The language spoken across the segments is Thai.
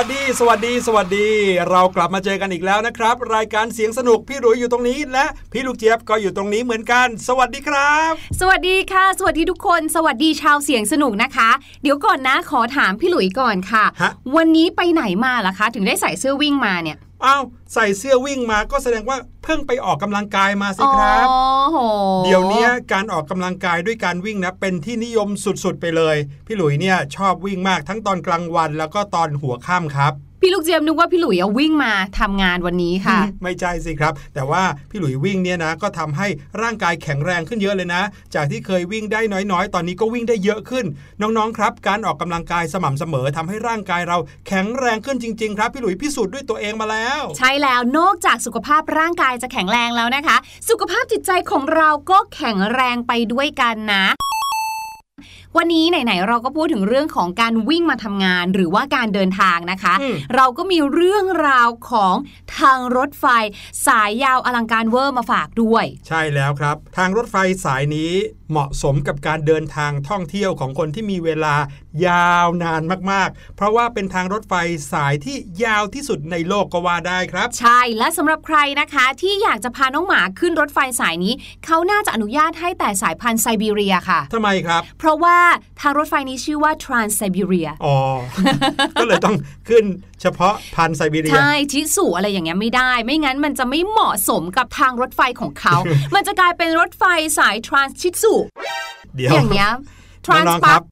วัสดี สวัสดี สวัสดี เรากลับมาเจอกันอีกแล้วนะครับ รายการเสียงสนุกพี่หลุยอยู่ตรงนี้ และพี่ลูกเจี๊ยบก็อยู่ตรงนี้เหมือนกัน สวัสดีครับ สวัสดีค่ะ สวัสดีทุกคน สวัสดีชาวเสียงสนุกนะคะ เดี๋ยวก่อนนะขอถามพี่หลุยก่อนค่ะฮะวันนี้ไปไหนมาล่ะคะ ถึงได้ใส่เสื้อวิ่งมาเนี่ย อ้าวใส่เสื้อวิ่งมาก็แสดงว่าเพิ่งไปออกกำลังกายมาสิครับอ๋อโหเดี๋ยวนี้การออกกำลังกายด้วยการวิ่งนะเป็นที่นิยมสุดๆไปเลย พี่หลุยเนี่ยชอบวิ่งมากทั้งตอนกลางวันแล้วก็ตอนหัวค่ำครับ พี่ลูกเจียมนึกว่าพี่หลุยเอาวิ่งมาทำงานวันนี้ค่ะ ไม่ใช่สิครับ แต่ว่าพี่หลุยวิ่งเนี่ยนะก็ทำให้ร่างกายแข็งแรงขึ้นเยอะเลยนะ จากที่เคยวิ่งได้น้อยๆ ตอนนี้ก็วิ่งได้เยอะขึ้น น้องๆครับ การออกกำลังกายสม่ำเสมอทำให้ร่างกายเราแข็งแรงขึ้นจริง ๆ ครับ พี่หลุยพิสูจน์ด้วยตัวเองมาแล้ว ใช่แล้วนอกจากสุขภาพร่างกายจะแข็งแรงแล้วนะคะ สุขภาพจิตใจของเราก็แข็งแรงไปด้วยกันนะ วันนี้ไหนๆเราก็พูดถึงเรื่องของการวิ่งมาทำงาน หรือว่าการเดินทางนะคะอืมเราก็มีเรื่องราวของ ทางรถไฟสายยาวอลังการเวอร์มาฝากด้วย ใช่แล้วครับ ทางรถไฟสายนี้เหมาะสมกับการเดินทางท่องเที่ยวของคนที่มีเวลายาวนานมากๆ เพราะว่าเป็นทางรถไฟสายที่ยาวที่สุดในโลกก็ว่าได้ครับ ใช่และสำหรับใครนะคะที่อยากจะพาน้องหมาขึ้นรถไฟสายนี้ เขาน่าจะอนุญาตให้แต่สายพันธุ์ไซบีเรียค่ะทำไมครับ เพราะว่าทางรถไฟนี้ชื่อว่า Trans Siberia อ๋อก็เลยต้องขึ้น เฉพาะพันธุ์ไซบีเรีย ใช่ชิสุอะไรอย่างเงี้ยไม่ได้ ไม่งั้นมันจะไม่เหมาะสมกับทางรถไฟของเขา มันจะกลายเป็นรถไฟสาย Trans ชิสุเดี๋ยวอย่างเงี้ยน้ Trans องๆครับ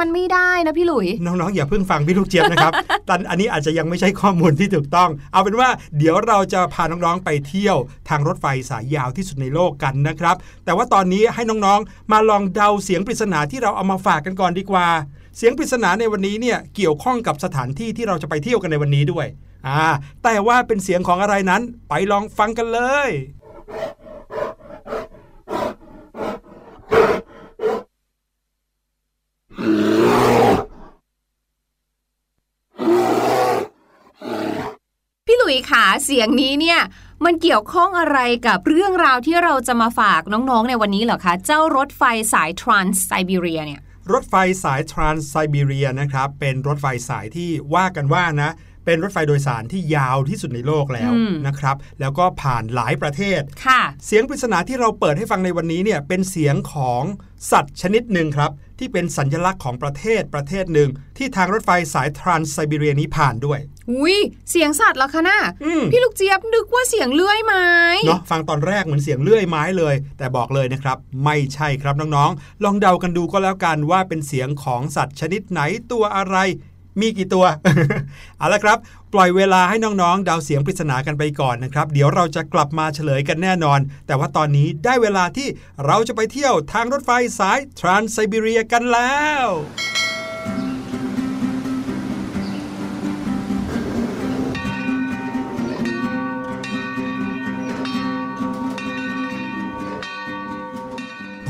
มันไม่ได้นะพี่หลุย น้อง ๆ อย่าเพิ่งฟังพี่ลูกเจี๊ยบนะครับตอนอันนี้อาจจะยังไม่ใช่ข้อมูลที่ถูกต้อง เอาเป็นว่าเดี๋ยวเราจะพาน้องๆไปเที่ยวทางรถไฟสายยาวที่สุดในโลกกันนะครับ แต่ว่าตอนนี้ให้น้องๆ มาลองเดาเสียงปริศนาที่เราเอามาฝากกันก่อนดีกว่า เสียงปริศนาในวันนี้เนี่ยเกี่ยวข้องกับสถานที่ที่เราจะไปเที่ยวกันในวันนี้ด้วยอ่าแต่ว่าเป็นเสียงของอะไรนั้นไปลองฟังกันเลยพี่หลุยขาเสียงนี้เนี่ยมันเกี่ยวข้องอะไรกับเรื่องราวที่เราจะมาฝากน้องๆในวันนี้เหรอคะ เจ้ารถไฟสาย Trans Siberia เนี่ย รถไฟสายทรานส์ไซบีเรียนะครับ เป็นรถไฟสายที่ว่ากันว่านะ เป็นรถไฟโดยสารที่ยาวที่สุดในโลกแล้วอืมนะครับ แล้วก็ผ่านหลายประเทศค่ะ เสียงปริศนาที่เราเปิดให้ฟังในวันนี้เนี่ยเป็นเสียงของสัตว์ชนิดหนึ่งครับ ที่เป็นสัญลักษณ์ของประเทศประเทศหนึ่ง ที่ทางรถไฟสายทรานส์ไซบีเรียนี้ผ่านด้วย อุ้ยเสียงสัตว์เหรอคะน่ะอืมพี่ลูกเจี๊ยบนึกว่าเสียงเลื่อยไม้เนาะฟังตอนแรกเหมือนเสียงเลื่อยไม้เลย แต่บอกเลยนะครับ ไม่ใช่ครับน้องๆ ลองเดากันดูก็แล้วกันว่าเป็นเสียงของสัตว์ชนิดไหนตัวอะไรมีกี่ตัว เอาละครับ ปล่อยเวลาให้น้องๆเดาเสียงปริศนากันไปก่อนนะครับ เดี๋ยวเราจะกลับมาเฉลยกันแน่นอน แต่ว่าตอนนี้ได้เวลาที่เราจะไปเที่ยวทางรถไฟสายทรานไซบีเรียกันแล้ว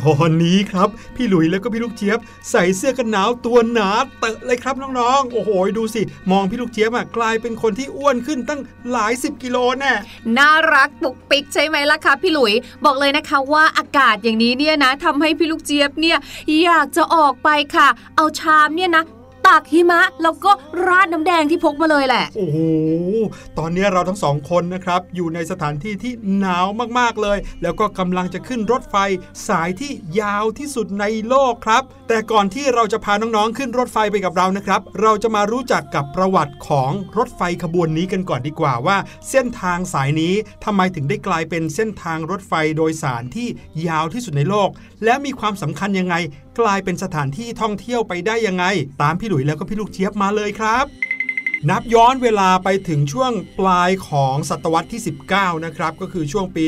ตอนนี้ครับ พี่หลุยแล้วก็พี่ลูกเจี๊ยบ ใส่เสื้อกันหนาวตัวหนาเตอะเลยครับน้องๆ โอ้โหดูสิ มองพี่ลูกเจี๊ยบอะกลายเป็นคนที่อ้วนขึ้นตั้งหลายสิบกิโลแน่น่ารักปุกปิกใช่ไหมล่ะคะพี่หลุยบอกเลยนะคะว่าอากาศอย่างนี้เนี่ยนะทำให้พี่ลูกเจี๊ยบเนี่ยอยากจะออกไปค่ะ เอาชามเนี่ยนะ ตักหิมะ แล้วก็ราดน้ำแดงที่พกมาเลยแหละ โอ้โห ตอนนี้เราทั้งสองคนนะครับ อยู่ในสถานที่ที่หนาวมากๆเลย แล้วก็กำลังจะขึ้นรถไฟสายที่ยาวที่สุดในโลกครับ แต่ก่อนที่เราจะพาน้องๆขึ้นรถไฟไปกับเรานะครับ เราจะมารู้จักกับประวัติของรถไฟขบวนนี้กันก่อนดีกว่าว่า เส้นทางสายนี้ทำไมถึงได้กลายเป็นเส้นทางรถไฟโดยสารที่ยาวที่สุดในโลก และมีความสำคัญยังไง กลายเป็นสถานที่ท่องเที่ยวไปได้ยังไง ตามพี่หลุยแล้วก็พี่ลูกเจี๊ยบมาเลยครับ นับย้อนเวลาไปถึงช่วงปลายของศตวรรษที่ 19 นะครับ ก็คือช่วงปี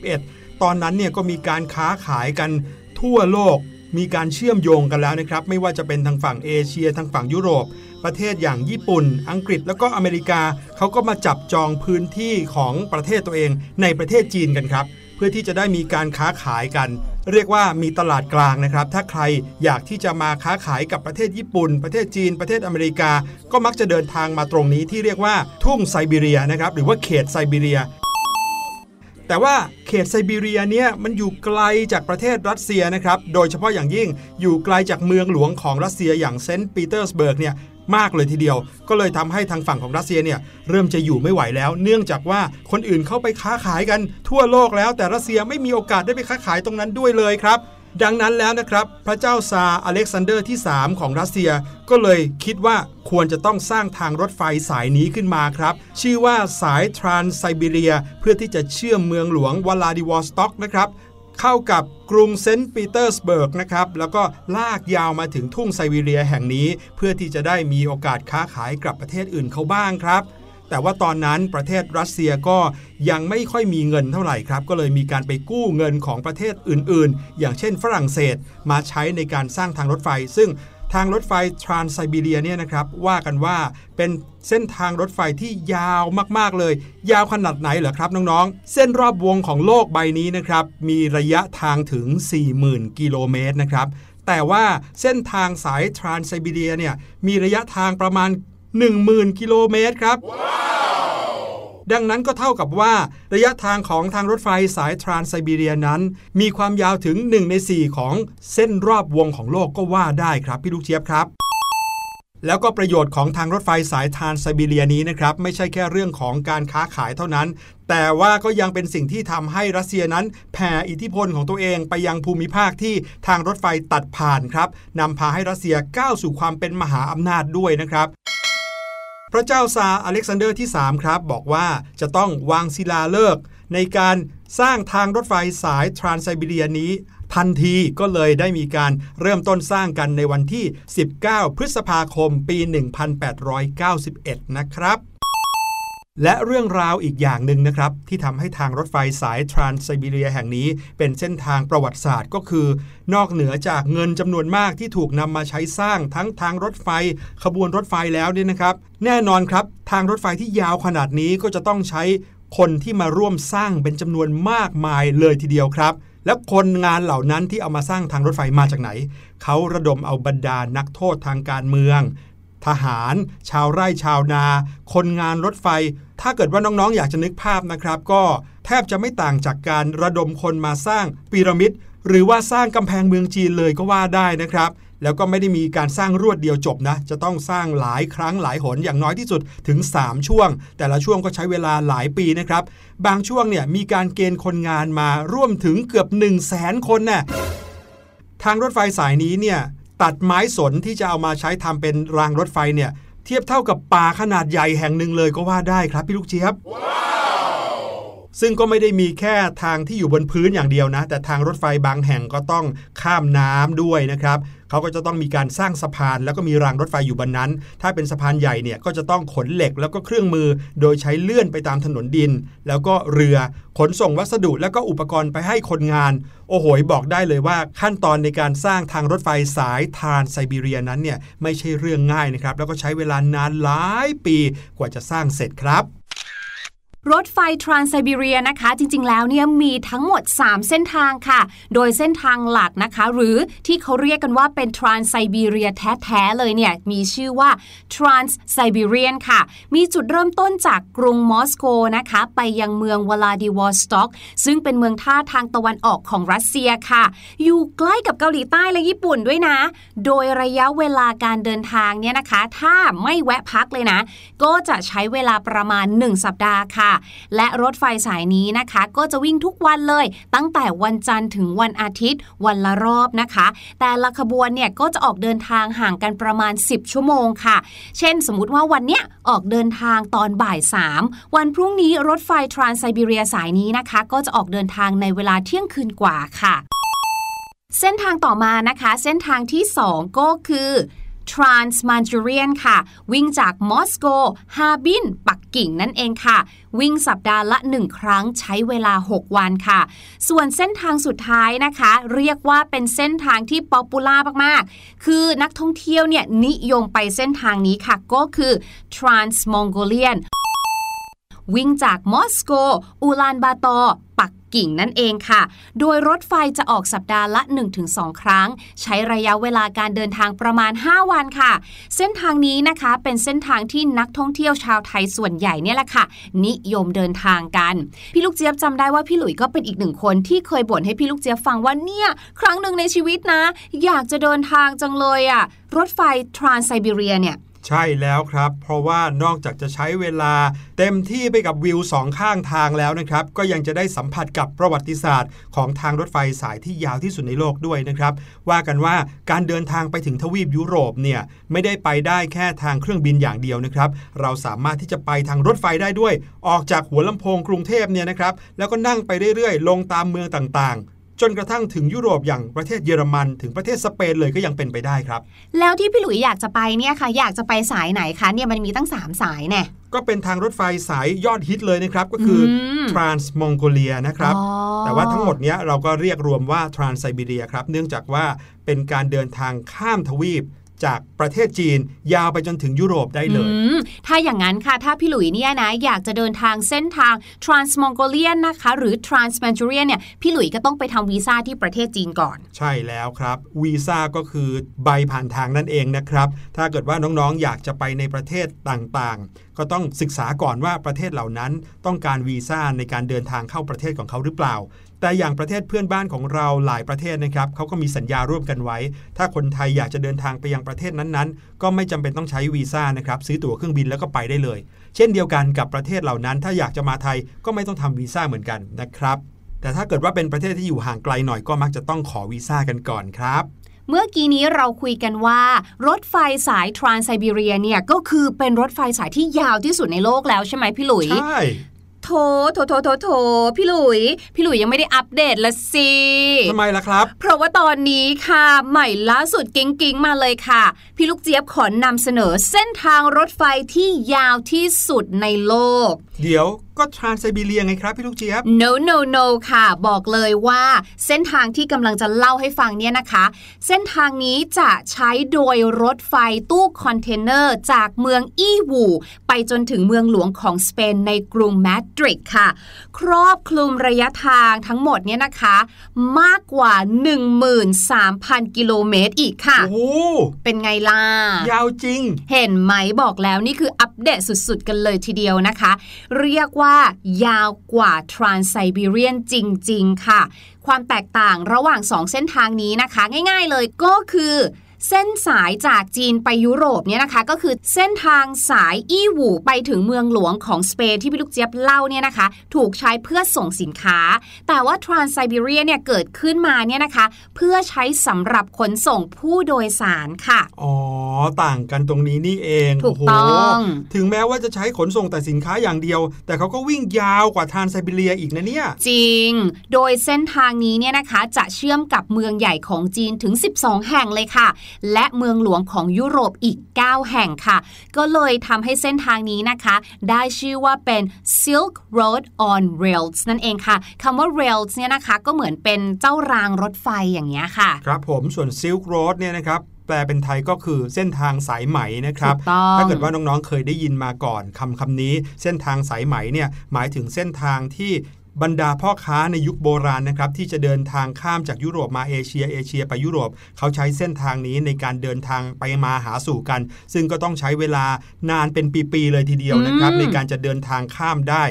1891 ตอนนั้นเนี่ยก็มีการค้าขายกันทั่วโลกมีการเชื่อมโยงกันแล้วนะครับ ไม่ว่าจะเป็นทางฝั่งเอเชียทางฝั่งยุโรป ประเทศอย่างญี่ปุ่น อังกฤษแล้วก็อเมริกาเขาก็มาจับจองพื้นที่ของประเทศตัวเองในประเทศจีนกันครับ เพื่อที่จะได้มีการค้าขายกัน เรียกว่ามีตลาดกลางนะครับ ถ้าใครอยากที่จะมาค้าขายกับประเทศญี่ปุ่น ประเทศจีน ประเทศอเมริกา ก็มักจะเดินทางมาตรงนี้ที่เรียกว่าทุ่งไซบีเรียนะครับหรือว่าเขตไซบีเรียแต่ว่าเขตไซบีเรียเนี่ยมันอยู่ไกลจากประเทศรัสเซียนะครับ โดยเฉพาะอย่างยิ่งอยู่ไกลจากเมืองหลวงของรัสเซียอย่างเซนต์ปีเตอร์สเบิร์กเนี่ย มากเลยทีเดียว ก็เลยทำให้ทางฝั่งของรัสเซียเนี่ยเริ่มจะอยู่ไม่ไหวแล้ว เนื่องจากว่าคนอื่นเข้าไปค้าขายกันทั่วโลกแล้ว แต่รัสเซียไม่มีโอกาสได้ไปค้าขายตรงนั้นด้วยเลยครับดังนั้นแล้วนะครับ พระเจ้าซาร์อเล็กซานเดอร์ที่ 3 ของรัสเซีย ก็เลยคิดว่าควรจะต้องสร้างทางรถไฟสายนี้ขึ้นมาครับ ชื่อว่าสายทรานไซบีเรีย เพื่อที่จะเชื่อมเมืองหลวงวลาดิวอสต็อกนะครับ เข้ากับกรุงเซนต์ปีเตอร์สเบิร์กนะครับ แล้วก็ลากยาวมาถึงทุ่งไซบีเรียแห่งนี้ เพื่อที่จะได้มีโอกาสค้าขายกับประเทศอื่นเขาบ้างครับ แต่ว่าตอนนั้นประเทศรัสเซียก็ยังไม่ค่อยมีเงินเท่าไหร่ครับ ก็เลยมีการไปกู้เงินของประเทศอื่นๆ อย่างเช่นฝรั่งเศสมาใช้ในการสร้างทางรถไฟ ซึ่ง ทางรถไฟทรานไซบีเรียเนี่ยนะครับว่ากันว่าเป็นเส้นทางรถไฟที่ยาวมากๆเลย ยาวขนาดไหนเหรอครับน้องๆ เส้นรอบวงของโลกใบนี้นะครับมีระยะทางถึง 40,000 กิโลเมตรนะครับแต่ว่าเส้นทางสายทรานไซบีเรียเนี่ยมีระยะทางประมาณ 10,000 กิโลเมตรครับ ดังนั้นก็เท่ากับว่า ระยะทางของทางรถไฟสายทรานไซบีเรียนั้น มีความยาวถึง 1 ใน 4 ของเส้นรอบวงของโลกก็ว่าได้ครับพี่ลูกเจี๊ยบครับแล้วก็ประโยชน์ของทางรถไฟสายทรานไซบีเรียนี้นะครับ ไม่ใช่แค่เรื่องของการค้าขายเท่านั้น แต่ว่าก็ยังเป็นสิ่งที่ทำให้รัสเซียนั้น แผ่อิทธิพลของตัวเองไปยังภูมิภาคที่ทางรถไฟตัดผ่านครับนำพาให้รัสเซียก้าวสู่ความเป็นมหาอำนาจด้วยนะครับ พระเจ้าซาอเล็กซานเดอร์ที่ 3 ครับ บอกว่าจะต้องวางศิลาฤกษ์ในการสร้างทางรถไฟสายทรานไซบีเรียนี้ทันทีก็เลยได้มีการเริ่มต้นสร้างกันในวันที่ 19 พฤษภาคมปี 1891 นะครับ และเรื่องราวอีกอย่างหนึ่งนะครับ ที่ทำให้ทางรถไฟสายทรานไซบีเรียแห่งนี้ เป็นเส้นทางประวัติศาสตร์ก็คือ นอกเหนือจากเงินจำนวนมากที่ถูกนำมาใช้สร้างทั้งทางรถไฟ ขบวนรถไฟแล้วเนี่ยนะครับ แน่นอนครับ ทางรถไฟที่ยาวขนาดนี้ก็จะต้องใช้คนที่มาร่วมสร้างเป็นจำนวนมากมายเลยทีเดียวครับแล้วคนงานเหล่านั้นที่เอามาสร้างทางรถไฟมาจากไหน เขาระดมเอาบรรดานักโทษทางการเมือง ทหาร ชาวไร่ชาวนา คนงานรถไฟ ถ้าเกิดว่าน้องๆ อยากจะนึกภาพนะครับ ก็แทบจะไม่ต่างจากการระดมคนมาสร้างพีระมิด หรือว่าสร้างกำแพงเมืองจีนเลยก็ว่าได้นะครับ แล้วก็ไม่ได้มีการสร้างรวดเดียวจบนะ จะต้องสร้างหลายครั้งหลายหนอย่างน้อยที่สุดถึง 3 ช่วง แต่ละช่วงก็ใช้เวลาหลายปีนะครับ บางช่วงเนี่ยมีการเกณฑ์คนงานมาร่วมถึงเกือบ 1 0 0 0 0แสนคนน่ะทางรถไฟสายนี้เนี่ยตัดไม้สนที่จะเอามาใช้ทำเป็นรางรถไฟเนี่ย เทียบเท่ากับป่าขนาดใหญ่แห่งหนึ่งเลยก็ว่าได้ครับพี่ลูกเจี๊ยบ ซึ่งก็ไม่ได้มีแค่ทางที่อยู่บนพื้นอย่างเดียวนะ แต่ทางรถไฟบางแห่งก็ต้องข้ามน้ำด้วยนะครับเขาก็จะต้องมีการสร้างสะพาน แล้วก็มีรางรถไฟอยู่บนนั้น ถ้าเป็นสะพานใหญ่เนี่ยก็จะต้องขนเหล็กแล้วก็เครื่องมือ โดยใช้เลื่อนไปตามถนนดิน แล้วก็เรือขนส่งวัสดุแล้วก็อุปกรณ์ไปให้คนงาน โอ้โหบอกได้เลยว่าขั้นตอนในการสร้างทางรถไฟสายทานไซบีเรียนั้นเนี่ยไม่ใช่เรื่องง่ายนะครับแล้วก็ใช้เวลานานหลายปีกว่าจะสร้างเสร็จครับ รถไฟทรานไซบีเรียนะคะ จริง ๆ แล้วเนี่ยมีทั้งหมด 3 เส้นทางค่ะ โดยเส้นทางหลักนะคะ หรือที่เขาเรียกกันว่าเป็นทรานไซบีเรียแท้ๆเลยเนี่ยมีชื่อว่าทรานไซบีเรียนค่ะ มีจุดเริ่มต้นจากกรุงมอสโกนะคะ ไปยังเมืองวลาดิวอสต็อก ซึ่งเป็นเมืองท่าทางตะวันออกของรัสเซียค่ะ อยู่ใกล้กับเกาหลีใต้และญี่ปุ่นด้วยนะ โดยระยะเวลาการเดินทางเนี่ยนะคะ ถ้าไม่แวะพักเลยนะ ก็จะใช้เวลาประมาณ 1 สัปดาห์ค่ะและรถไฟสายนี้นะคะ ก็จะวิ่งทุกวันเลย ตั้งแต่วันจันทร์ถึงวันอาทิตย์ วันละรอบนะคะ แต่ละขบวนเนี่ยก็จะออกเดินทางห่างกันประมาณ 10 ชั่วโมงค่ะ เช่น สมมติว่าวันเนี้ยออกเดินทางตอนบ่าย 3 วันพรุ่งนี้รถไฟทรานไซบีเรียสายนี้นะคะ ก็จะออกเดินทางในเวลาเที่ยงคืนกว่าค่ะ เส้นทางต่อมานะคะ เส้นทางที่ 2 ก็คือ Trans Manchurian ค่ะ วิ่งจากมอสโก ฮาบิน ปักกิ่งนั่นเองค่ะ วิ่งสัปดาห์ละ 1 ครั้งใช้เวลา 6 วันค่ะ ส่วนเส้นทางสุดท้ายนะคะ เรียกว่าเป็นเส้นทางที่ popular มาก ๆ คือนักท่องเที่ยวเนี่ยนิยมไปเส้นทางนี้ค่ะ ก็คือ Trans Mongolian วิ่งจากมอสโก อูลานบาตอร์ ปัก กิ่งนั่นเองค่ะ โดยรถไฟจะออกสัปดาห์ละ 1-2 ครั้ง ใช้ระยะเวลาการเดินทางประมาณ 5 วันค่ะ เส้นทางนี้นะคะเป็นเส้นทางที่นักท่องเที่ยวชาวไทยส่วนใหญ่เนี่ยแหละค่ะ นิยมเดินทางกัน พี่ลูกเจี๊ยบจำได้ว่าพี่หลุยก็เป็นอีกหนึ่งคนที่เคยบ่นให้พี่ลูกเจี๊ยบฟังว่าเนี่ยครั้งหนึ่งในชีวิตนะ อยากจะเดินทางจังเลยอะรถไฟทรานไซบีเรียเนี่ย ใช่แล้วครับ เพราะว่านอกจากจะใช้เวลาเต็มที่ไปกับวิวสองข้างทางแล้วนะครับ ก็ยังจะได้สัมผัสกับประวัติศาสตร์ ของทางรถไฟสายที่ยาวที่สุดในโลกด้วยนะครับ ว่ากันว่าการเดินทางไปถึงทวีปยุโรปเนี่ยไม่ได้ไปได้แค่ทางเครื่องบินอย่างเดียวนะครับ เราสามารถที่จะไปทางรถไฟได้ด้วย ออกจากหัวลำโพงกรุงเทพเนี่ยนะครับแล้วก็นั่งไปเรื่อยๆ ลงตามเมืองต่างๆ จนกระทั่งถึงยุโรปอย่างประเทศเยอรมัน ถึงประเทศสเปนเลยก็ยังเป็นไปได้ครับ แล้วที่พี่หลุยอยากจะไปเนี่ยค่ะ อยากจะไปสายไหนคะเนี่ยมันมีตั้ง 3 สายแน่ก็เป็นทางรถไฟสายยอดฮิตเลยนะครับ ก็คืออม Trans Mongolia นะครับอ๋อแต่ว่าทั้งหมดเนี้ยเราก็เรียกรวมว่า Trans Siberia ครับ เนื่องจากว่าเป็นการเดินทางข้ามทวีป จากประเทศจีน ยาวไปจนถึงยุโรปได้เลยอืมถ้าอย่างนั้นค่ะ ถ้าพี่หลุยเนี่ยนะ อยากจะเดินทางเส้นทาง Trans-Mongolian นะคะ หรือ Trans-Manchurian เนี่ย พี่หลุยก็ต้องไปทำวีซ่าที่ประเทศจีนก่อน ใช่แล้วครับ วีซ่าก็คือใบผ่านทางนั่นเองนะครับ ถ้าเกิดว่าน้องๆ อยากจะไปในประเทศต่างๆ ก็ต้องศึกษาก่อนว่าประเทศเหล่านั้นต้องการวีซ่าในการเดินทางเข้าประเทศของเขาหรือเปล่า แต่อย่างประเทศเพื่อนบ้านของเราหลายประเทศนะครับเขาก็มีสัญญาร่วมกันไว้ ถ้าคนไทยอยากจะเดินทางไปยังประเทศนั้นๆ ก็ไม่จำเป็นต้องใช้วีซ่านะครับซื้อตั๋วเครื่องบินแล้วก็ไปได้เลย เช่นเดียวกันกับประเทศเหล่านั้น ถ้าอยากจะมาไทยก็ไม่ต้องทำวีซ่าเหมือนกันนะครับ แต่ถ้าเกิดว่าเป็นประเทศที่อยู่ห่างไกลหน่อยก็มักจะต้องขอวีซ่ากันก่อนครับเมื่อกี้นี้เราคุยกันว่า รถไฟสาย Trans Siberia เนี่ยก็คือเป็นรถไฟสายที่ยาวที่สุดในโลกแล้วใช่ไหมพี่หลุย ใช่โถโถโถโถโถพี่หลุย พี่หลุยยังไม่ได้อัปเดตละสิทำไมล่ะครับ เพราะว่าตอนนี้ค่ะ ใหม่ล่าสุดกิ๊งกิ๊งๆมาเลยค่ะ พี่ลูกเจี๊ยบขอนำเสนอเส้นทางรถไฟที่ยาวที่สุดในโลก เดี๋ยว ก็ทรานไซบีเรียไงครับพี่ลูกเจี๊ยบ no no no ค่ะ บอกเลยว่าเส้นทางที่กำลังจะเล่าให้ฟังเนี่ยนะคะ เส้นทางนี้จะใช้โดยรถไฟตู้คอนเทนเนอร์จากเมืองอีวูไปจนถึงเมืองหลวงของสเปนในกรุงมาดริดค่ะ ครอบคลุมระยะทางทั้งหมดเนี่ยนะคะ มากกว่า 13,000 กิโลเมตรอีกค่ะ โอ้โหเป็นไงล่ะ ยาวจริง เห็นไหมบอกแล้วนี่คืออัปเดตสุดๆ กันเลยทีเดียวนะคะ เรียกว่ายาวกว่าทรานไซบีเรียนจริง ๆ ค่ะ ความแตกต่างระหว่าง 2 เส้นทางนี้นะคะ ง่าย ๆ เลยก็คือ เส้นสายจากจีนไปยุโรปเนี่ยนะคะก็คือเส้นทางสายอี้หวูไปถึงเมืองหลวงของสเปนที่พี่ลูกเจี๊ยบเล่าเนี่ยนะคะ ถูกใช้เพื่อส่งสินค้า แต่ว่า Trans Siberia เนี่ยเกิดขึ้นมาเนี่ยนะคะ เพื่อใช้สำหรับขนส่งผู้โดยสารค่ะ อ๋อ ต่างกันตรงนี้นี่เองถูกโโหต้องถึงแม้ว่าจะใช้ขนส่งแต่สินค้าอย่างเดียว แต่เขาก็วิ่งยาวกว่าทรานไซบีเรียอีกนะเนี่ย จริง โดยเส้นทางนี้เนี่ยนะคะจะเชื่อมกับเมืองใหญ่ของจีนถึง 12 แห่งเลยค่ะและเมืองหลวงของยุโรปอีก 9 แห่งค่ะ ก็เลยทำให้เส้นทางนี้นะคะ ได้ชื่อว่าเป็น Silk Road on Rails นั่นเองค่ะคำว่า rails เนี่ยนะคะก็เหมือนเป็นเจ้ารางรถไฟอย่างเงี้ยค่ะ ครับผมส่วน Silk Road เนี่ยนะครับแปลเป็นไทยก็คือเส้นทางสายไหมนะครับถูกต้องถ้าเกิดว่าน้องๆเคยได้ยินมาก่อนคำคำนี้ เส้นทางสายไหมเนี่ยหมายถึงเส้นทางที่ บรรดาพ่อค้าในยุคโบราณนะครับที่จะเดินทางข้ามจากยุโรปมาเอเชียเอเชียไปยุโรปเขาใช้เส้นทางนี้ในการเดินทางไปมาหาสู่กัน ซึ่งก็ต้องใช้เวลานานเป็นปีๆเลยทีเดียวนะครับอืมในการจะเดินทางข้ามได้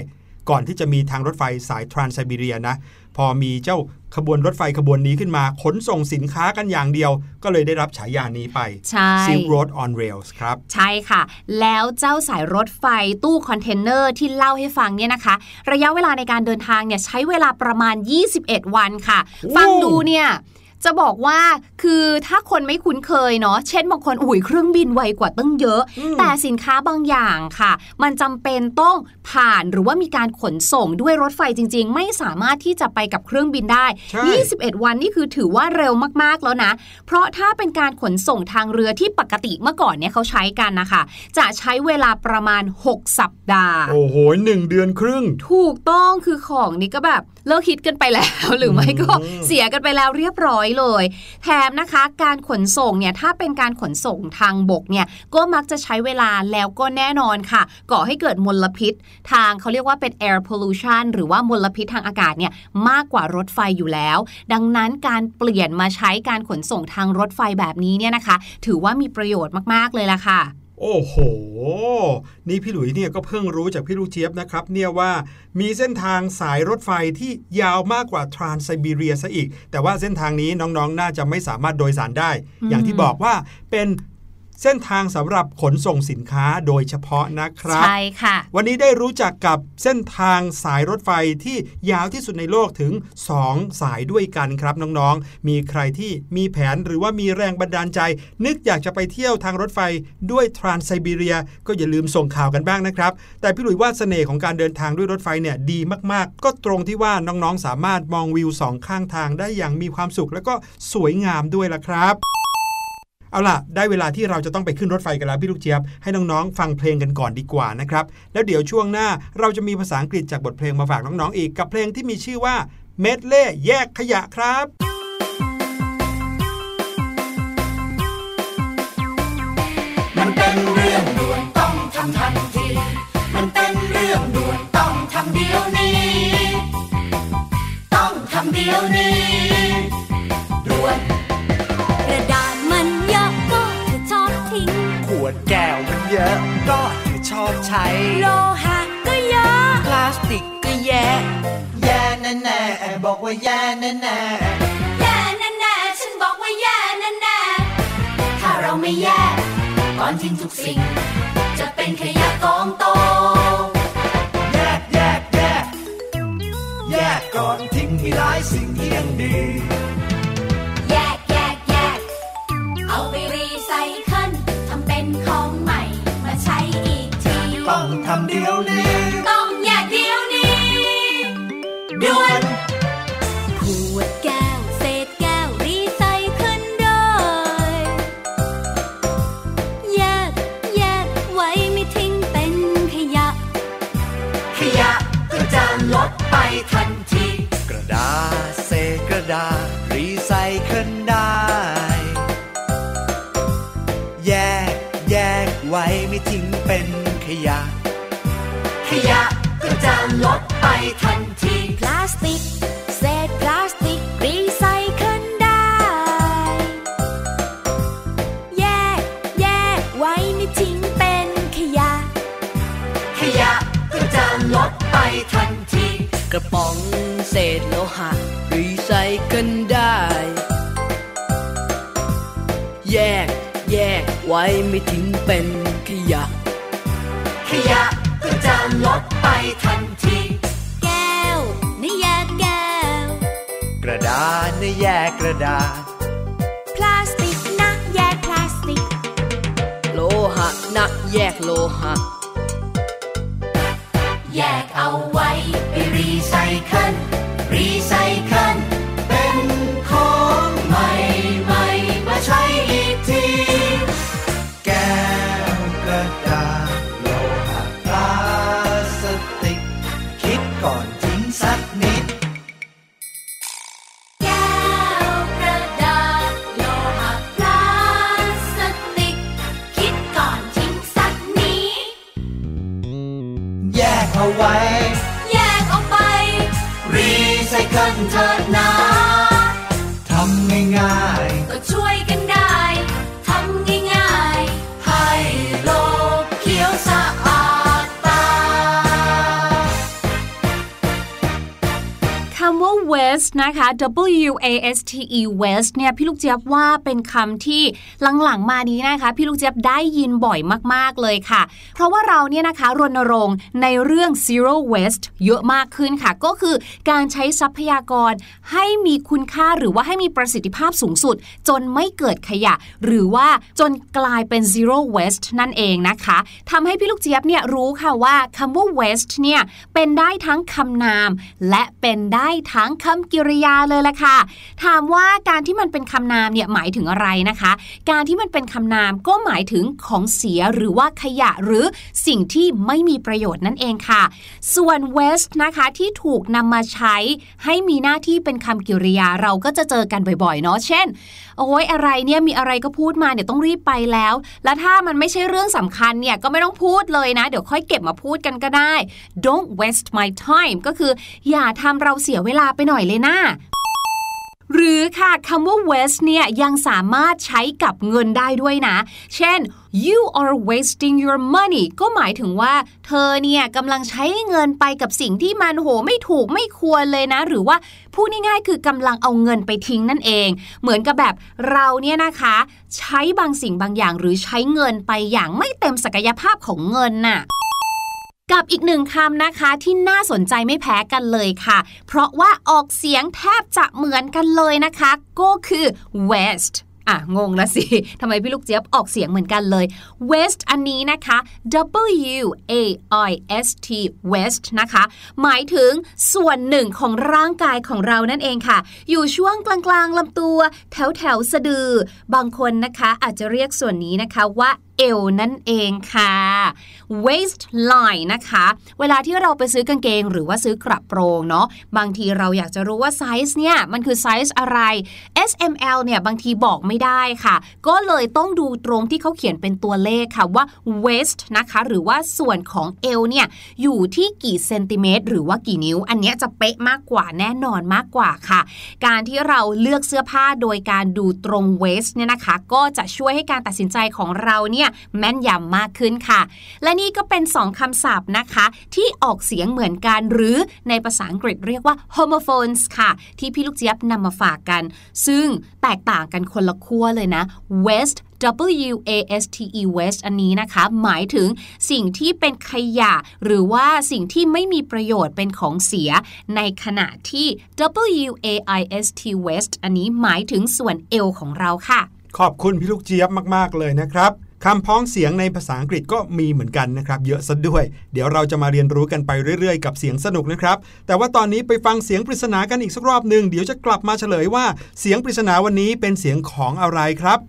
ก่อนที่จะมีทางรถไฟสายทรานไซบีเรียนะ พอมีเจ้าขบวนรถไฟขบวนนี้ขึ้นมา ขนส่งสินค้ากันอย่างเดียว ก็เลยได้รับฉายานี้ไปใช่ Silk Road on Rails ครับ ใช่ค่ะ แล้วเจ้าสายรถไฟตู้คอนเทนเนอร์ที่เล่าให้ฟังเนี่ยนะคะ ระยะเวลาในการเดินทางเนี่ยใช้เวลาประมาณ 21 วันค่ะโอ้ฟังดูเนี่ย จะบอกว่าคือถ้าคนไม่คุ้นเคยเนาะเช่นบางคนอุ้ยเครื่องบินไวกว่าตั้งเยอะอืมแต่สินค้าบางอย่างค่ะ มันจำเป็นต้องผ่านหรือว่ามีการขนส่งด้วยรถไฟจริง ๆ ไม่สามารถที่จะไปกับเครื่องบินได้ใช่21 วันนี่คือถือว่าเร็วมากๆแล้วนะ เพราะถ้าเป็นการขนส่งทางเรือที่ปกติเมื่อก่อนเนี่ยเขาใช้กันนะคะจะใช้เวลาประมาณ 6 สัปดาห์ โอ้โหหนึ่งเดือนครึ่ง ถูกต้องคือของนี้ก็แบบ เลิกคิดกันไปแล้ว หรือไม่ก็อืมเสียกันไปแล้วเรียบร้อยเลย แถมนะคะการขนส่งเนี่ยถ้าเป็นการขนส่งทางบกเนี่ยก็มักจะใช้เวลาแล้วก็แน่นอนค่ะ ก่อให้เกิดมลพิษ ทางเขาเรียกว่าเป็น air pollution หรือว่ามลพิษทางอากาศเนี่ยมากกว่ารถไฟอยู่แล้ว ดังนั้นการเปลี่ยนมาใช้การขนส่งทางรถไฟแบบนี้เนี่ยนะคะ ถือว่ามีประโยชน์มาก ๆ เลยล่ะค่ะ โอ้โห นี่พี่หลุยเนี่ยก็เพิ่งรู้จากพี่ลูกเจี๊ยบนะครับเนี่ยว่ามีเส้นทางสายรถไฟที่ยาวมากกว่าทรานไซบีเรียซะอีก แต่ว่าเส้นทางนี้น้องๆน่าจะไม่สามารถโดยสารได้ อย่างที่บอกว่าเป็น เส้นทางสำหรับขนส่งสินค้าโดยเฉพาะนะครับ ใช่ค่ะ วันนี้ได้รู้จักกับเส้นทางสายรถไฟที่ยาวที่สุดในโลกถึง 2 สายด้วยกันครับน้องๆ มีใครที่มีแผนหรือว่ามีแรงบันดาลใจ นึกอยากจะไปเที่ยวทางรถไฟด้วยทรานไซบีเรีย ก็อย่าลืมส่งข่าวกันบ้างนะครับ แต่พี่หลุยว่าเสน่ห์ของการเดินทางด้วยรถไฟเนี่ยดีมากๆ ก็ตรงที่ว่าน้องๆ สามารถมองวิวสองข้างทางได้อย่างมีความสุข แล้วก็สวยงามด้วยล่ะครับ เอาล่ะ ได้เวลาที่เราจะต้องไปขึ้นรถไฟกันแล้วพี่ลูกเจี๊ยบ ให้น้องๆ ฟังเพลงกันก่อนดีกว่านะครับ แล้วเดี๋ยวช่วงหน้าเราจะมีภาษาอังกฤษจากบทเพลงมาฝากน้องๆ อีกกับเพลงที่มีชื่อว่าเมดเล่แยกขยะครับมันเป็นเรื่องด่วนต้องทำทันที มันเป็นเรื่องด่วนต้องทำเดี๋ยวนี้ ต้องทำเดี๋ยวนี้ เยอะ ก็เธอชอบใช้ โลหะก็เยอะ พลาสติกก็แย่แย่แน่แน่ๆบอกว่าแย่แน่แน่แย่แน่ๆฉันบอกว่าแย่แน่ถ้าเราไม่แยกก่อนทิ้งทุกสิ่ง จะเป็นขยะกองโตแยกแยกแยกแยกก่อนทิ้งมีหลายสิ่งที่ยังดี แยก แยกไว้ไม่ทิ้งเป็นขยะ ขยะก็จะลดไปทันที แก้วนี่แยกแก้ว กระดาษนะแยกกระดาษ พลาสติกนะแยกพลาสติก โลหะนะแยกโลหะ แยกเอาไว้ไปรีไซเคิล เอาไว้ แยกออกไป รีไซเคิลเถิดนะ นะคะ W A S T E waste เนี่ยพี่ลูกเจี๊ยบว่าเป็นคำที่หลังๆมานี้นะคะ พี่ลูกเจี๊ยบได้ยินบ่อยมากๆเลยค่ะ เพราะว่าเราเนี่ยนะคะรณรงค์ในเรื่อง zero waste เยอะมากขึ้นค่ะ ก็คือการใช้ทรัพยากรให้มีคุณค่าหรือว่าให้มีประสิทธิภาพสูงสุด จนไม่เกิดขยะ หรือว่าจนกลายเป็น zero waste นั่นเองนะคะทำให้พี่ลูกเจี๊ยบเนี่ยรู้ค่ะว่าคำว่า waste เนี่ยเป็นได้ทั้งคำนาม และเป็นได้ทั้งคำกริยาเลยละค่ะ ถามว่าการที่มันเป็นคำนามเนี่ยหมายถึงอะไรนะคะ การที่มันเป็นคำนามก็หมายถึงของเสียหรือว่าขยะหรือสิ่งที่ไม่มีประโยชน์นั่นเองค่ะ ส่วน waste นะคะที่ถูกนำมาใช้ให้มีหน้าที่เป็นคำกริยาเราก็จะเจอกันบ่อยๆเนาะเช่น โอ้ยอะไรเนี่ยมีอะไรก็พูดมาเดี๋ยต้องรีบไปแล้ว แล้วถ้ามันไม่ใช่เรื่องสำคัญเนี่ยก็ไม่ต้องพูดเลยนะ เดี๋ยวค่อยเก็บมาพูดกันก็ได้ don't waste my time ก็คืออย่าทำเราเสียเวลาไปหน่อยเลยนะหรือค่ะคำว่า waste เนี่ยยังสามารถใช้กับเงินได้ด้วยนะ เช่น you are wasting your money ก็หมายถึงว่า เธอเนี่ยกำลังใช้เงินไปกับสิ่งที่มันโหไม่ถูกไม่ควรเลยนะ หรือว่าพูดง่ายๆคือกำลังเอาเงินไปทิ้งนั่นเอง เหมือนกับแบบเราเนี่ยนะคะ ใช้บางสิ่งบางอย่างหรือใช้เงินไปอย่างไม่เต็มศักยภาพของเงินน่ะ กับอีกหนึ่งคำนะคะที่น่าสนใจไม่แพ้กันเลยค่ะ เพราะว่าออกเสียงแทบจะเหมือนกันเลยนะคะ ก็คือ west อะงงละสิทำไมพี่ลูกเจี๊ยบออกเสียงเหมือนกันเลย west อันนี้นะคะ w a i s t west นะคะ หมายถึงส่วนหนึ่งของร่างกายของเรานั่นเองค่ะ อยู่ช่วงกลางๆลำตัว แถวแถวสะดือ บางคนนะคะอาจจะเรียกส่วนนี้นะคะว่าเอวนั่นเองค่ะ waistline นะคะ เวลาที่เราไปซื้อกางเกงหรือว่าซื้อกระโปรงเนาะ บางทีเราอยากจะรู้ว่าไซส์เนี่ย มันคือไซส์อะไร S M L เนี่ย บางทีบอกไม่ได้ค่ะ ก็เลยต้องดูตรงที่เขาเขียนเป็นตัวเลขค่ะว่า waist นะคะหรือว่าส่วนของเอวเนี่ยอยู่ที่กี่เซนติเมตรหรือว่ากี่นิ้ว อันนี้จะเป๊ะมากกว่าแน่นอนมากกว่าค่ะ การที่เราเลือกเสื้อผ้าโดยการดูตรง waist เนี่ยนะคะ ก็จะช่วยให้การตัดสินใจของเราเนี่ยแม่นยำมากขึ้นค่ะ และนี่ก็เป็น 2คำศัพท์นะคะ ที่ออกเสียงเหมือนกันหรือในภาษาอังกฤษเรียกว่า homophones ค่ะ ที่พี่ลูกเจี๊ยบนำมาฝากกัน ซึ่งแตกต่างกันคนละขั้วเลยนะ west W A S T E West อันนี้นะคะ หมายถึงสิ่งที่เป็นขยะ หรือว่าสิ่งที่ไม่มีประโยชน์เป็นของเสีย ในขณะที่ W A I S T West อันนี้หมายถึงส่วนเอวของเราค่ะ ขอบคุณพี่ลูกเจี๊ยบมาก ๆ เลยนะครับ คำพ้องเสียงในภาษาอังกฤษก็มีเหมือนกันนะครับเยอะซะด้วย เดี๋ยวเราจะมาเรียนรู้กันไปเรื่อยๆ กับเสียงสนุกนะครับ แต่ว่าตอนนี้ไปฟังเสียงปริศนากันอีกสักรอบหนึ่งเดี๋ยวจะกลับมาเฉลยว่าเสียงปริศนาวันนี้เป็นเสียงของอะไรครับ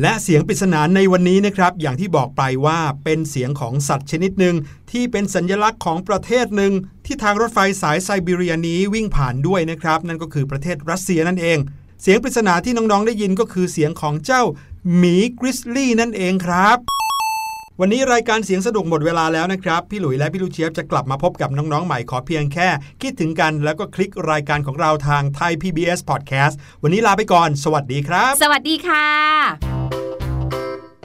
และเสียงปริศนาในวันนี้นะครับ อย่างที่บอกไปว่าเป็นเสียงของสัตว์ชนิดหนึ่งที่เป็นสัญญลักษณ์ของประเทศหนึ่งที่ทางรถไฟสายไซบีเรียนี้วิ่งผ่านด้วยนะครับ นั่นก็คือประเทศรัสเซียนั่นเอง เสียงปริศนาที่น้องๆได้ยินก็คือเสียงของเจ้าหมีกริซลี่นั่นเองครับวันนี้รายการเสียงสนุกหมดเวลาแล้วนะครับ พี่หลุยและพี่ลูกเชียบจะกลับมาพบกับน้อง ๆ ใหม่ขอเพียงแค่ คิดถึงกันแล้วก็คลิกรายการของเราทางไทย PBS Podcast วันนี้ลาไปก่อน สวัสดีครับ สวัสดีค่ะ